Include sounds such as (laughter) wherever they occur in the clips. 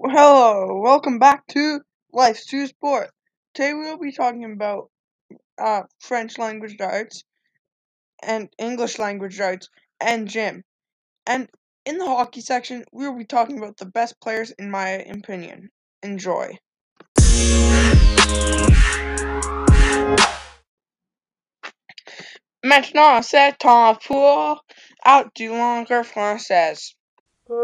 Hello, welcome back to Life's True Sport. Today we will be talking about uh, French language arts and English language arts and gym. And in the hockey section, we will be talking about the best players in my opinion. Enjoy. Maintenant, c'est temps pour out du française. Le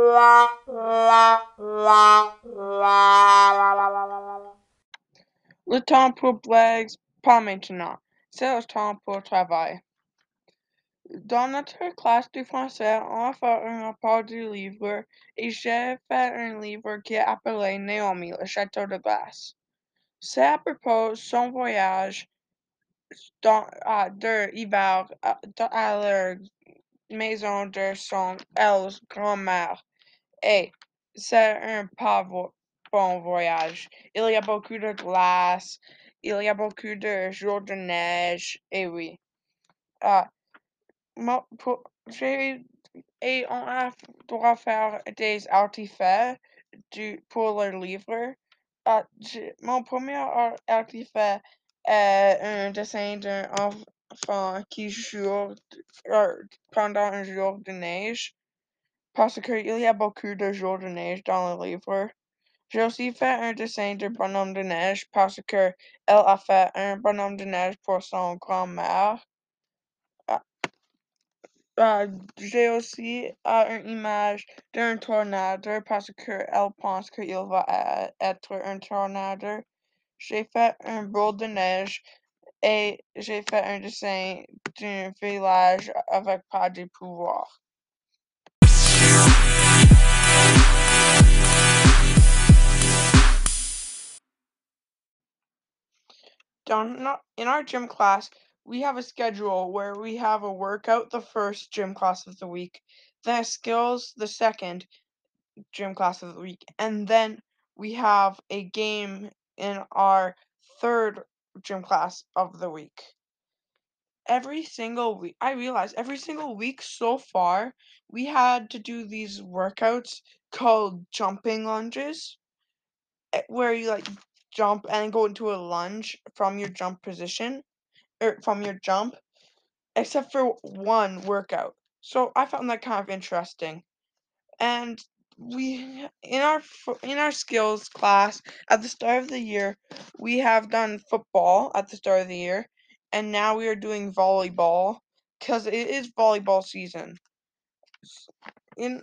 temps pour blagues, pas maintenant. C'est le temps pour travail. Dans notre classe de français, on a fait un rapport du livre et j'ai fait un livre qui est appelé Naomi, le château de glace. C'est à propos de son voyage dans, à, de hiver à, à leur maison de son grand-mère. Et c'est un pas bon voyage. Il y a beaucoup de glace, il y a beaucoup de jours de neige, et oui. J'ai et on a doit faire des artefacts du, pour le livre. Uh, mon premier artefact est un dessin d'un qui joue pendant un jour de neige parce qu'il y a beaucoup de jours de neige dans le livre. J'ai aussi fait un dessin de bonhomme de neige parce que elle a fait un bonhomme de neige pour son grand-mère. Uh, j'ai aussi uh, une image d'un tornade parce qu'elle pense qu'il va être un tornade. J'ai fait un boule de neige et j'ai fait un dessin d'un village avec pas de pouvoir. In our gym class, we have a schedule where we have a workout the first gym class of the week, then skills the second gym class of the week, and then we have a game in our third gym class of the week. Every single week, I realized every single week so far, we had to do these workouts called jumping lunges, eh, where you like jump and go into a lunge from your jump position or from your jump, except for one workout. So I found that kind of interesting. And we in our in our skills class at the start of the year, we have done football at the start of the year, and now we are doing volleyball because it is volleyball season. In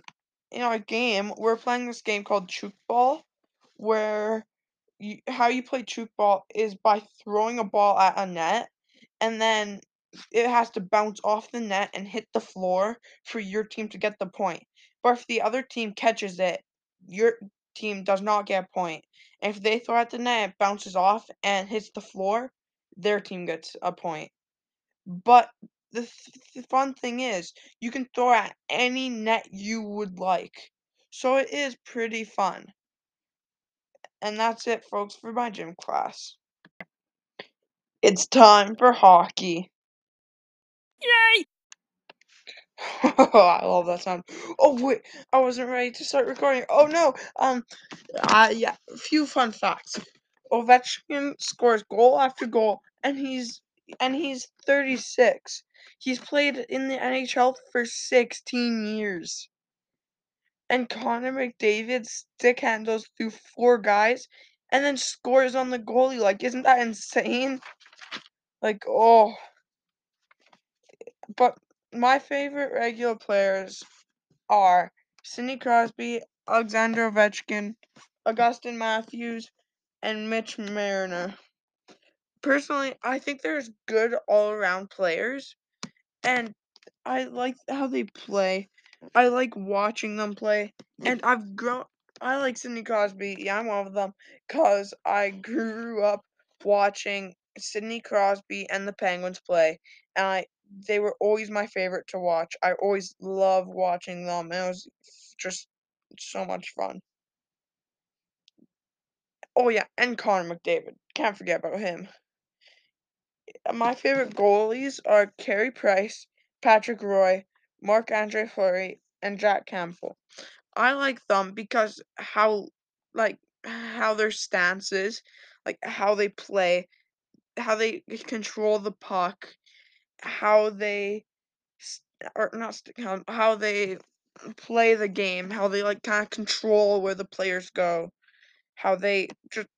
in our game, we're playing this game called Chook Ball, where you, how you play tchoukball is by throwing a ball at a net and then it has to bounce off the net and hit the floor for your team to get the point. But if the other team catches it, your team does not get a point. And if they throw at the net, it bounces off and hits the floor, their team gets a point. But the, th- the fun thing is, you can throw at any net you would like. So it is pretty fun. And that's it, folks, for my gym class. It's time for hockey. Yay! (laughs) I love that sound. Oh wait, I wasn't ready to start recording. Oh no. Um. Uh. Yeah. A few fun facts. Ovechkin scores goal after goal, and he's and he's 36. He's played in the NHL for 16 years. And Connor McDavid stick handles through four guys and then scores on the goalie. Like, isn't that insane? Like, oh. But my favorite regular players are Sidney Crosby, Alexander Ovechkin, Auston Matthews, and Mitch Marner. Personally, I think there's good all around players, and I like how they play. I like watching them play, and I've grown. I like Sidney Crosby. Yeah, I'm one of them because I grew up watching Sidney Crosby and the Penguins play, and I they were always my favorite to watch. I always loved watching them. It was just so much fun. Oh yeah, and Connor McDavid. Can't forget about him. Eh, my favorite goalies are Carey Price, Patrick Roy, Marc-Andre Fleury, and Jack Campbell. I like them because how like how their stance is, like how they play, how they control the puck, how they or not how, how they play the game, how they like kind of control where the players go, how they just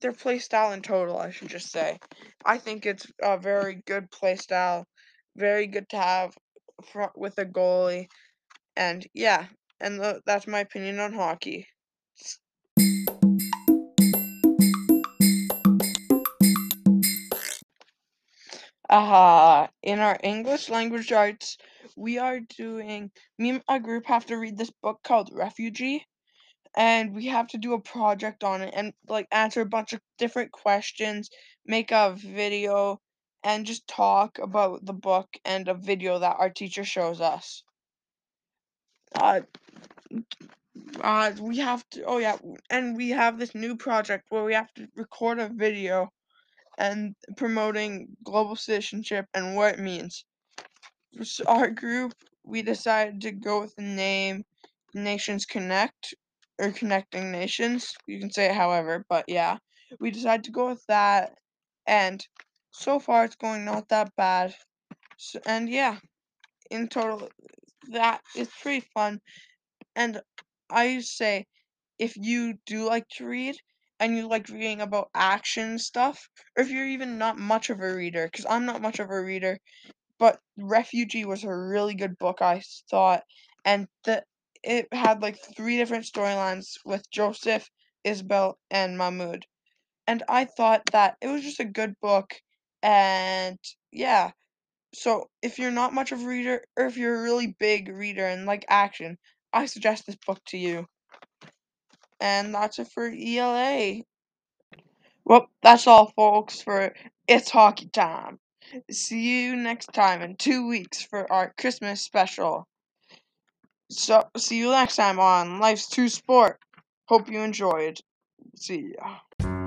their play style in total, I should just say. I think it's a very good play style, very good to have with a goalie, and yeah, and the, that's my opinion on hockey. Uh, in our English language arts, we are doing, me and my group have to read this book called Refugee, and we have to do a project on it and like answer a bunch of different questions, make a video, and just talk about the book and a video that our teacher shows us. Uh, uh, we have to, oh yeah, and we have this new project where we have to record a video and promoting global citizenship and what it means. For our group, we decided to go with the name Nations Connect or Connecting Nations. You can say it however, but yeah, we decided to go with that, and so far it's going not that bad. So, and yeah, in total, that is pretty fun. And I say, if you do like to read, and you like reading about action stuff, or if you're even not much of a reader, because I'm not much of a reader, but Refugee was a really good book, I thought, and the it had like three different storylines with Joseph, Isabel, and Mahmoud, and I thought that it was just a good book, and yeah. So if you're not much of a reader, or if you're a really big reader and like action, I suggest this book to you. And that's it for ELA. Well, that's all, folks, for It's Hockey Time. See you next time in two weeks for our Christmas special. So, see you next time on Life's True Sport. Hope you enjoyed. See ya.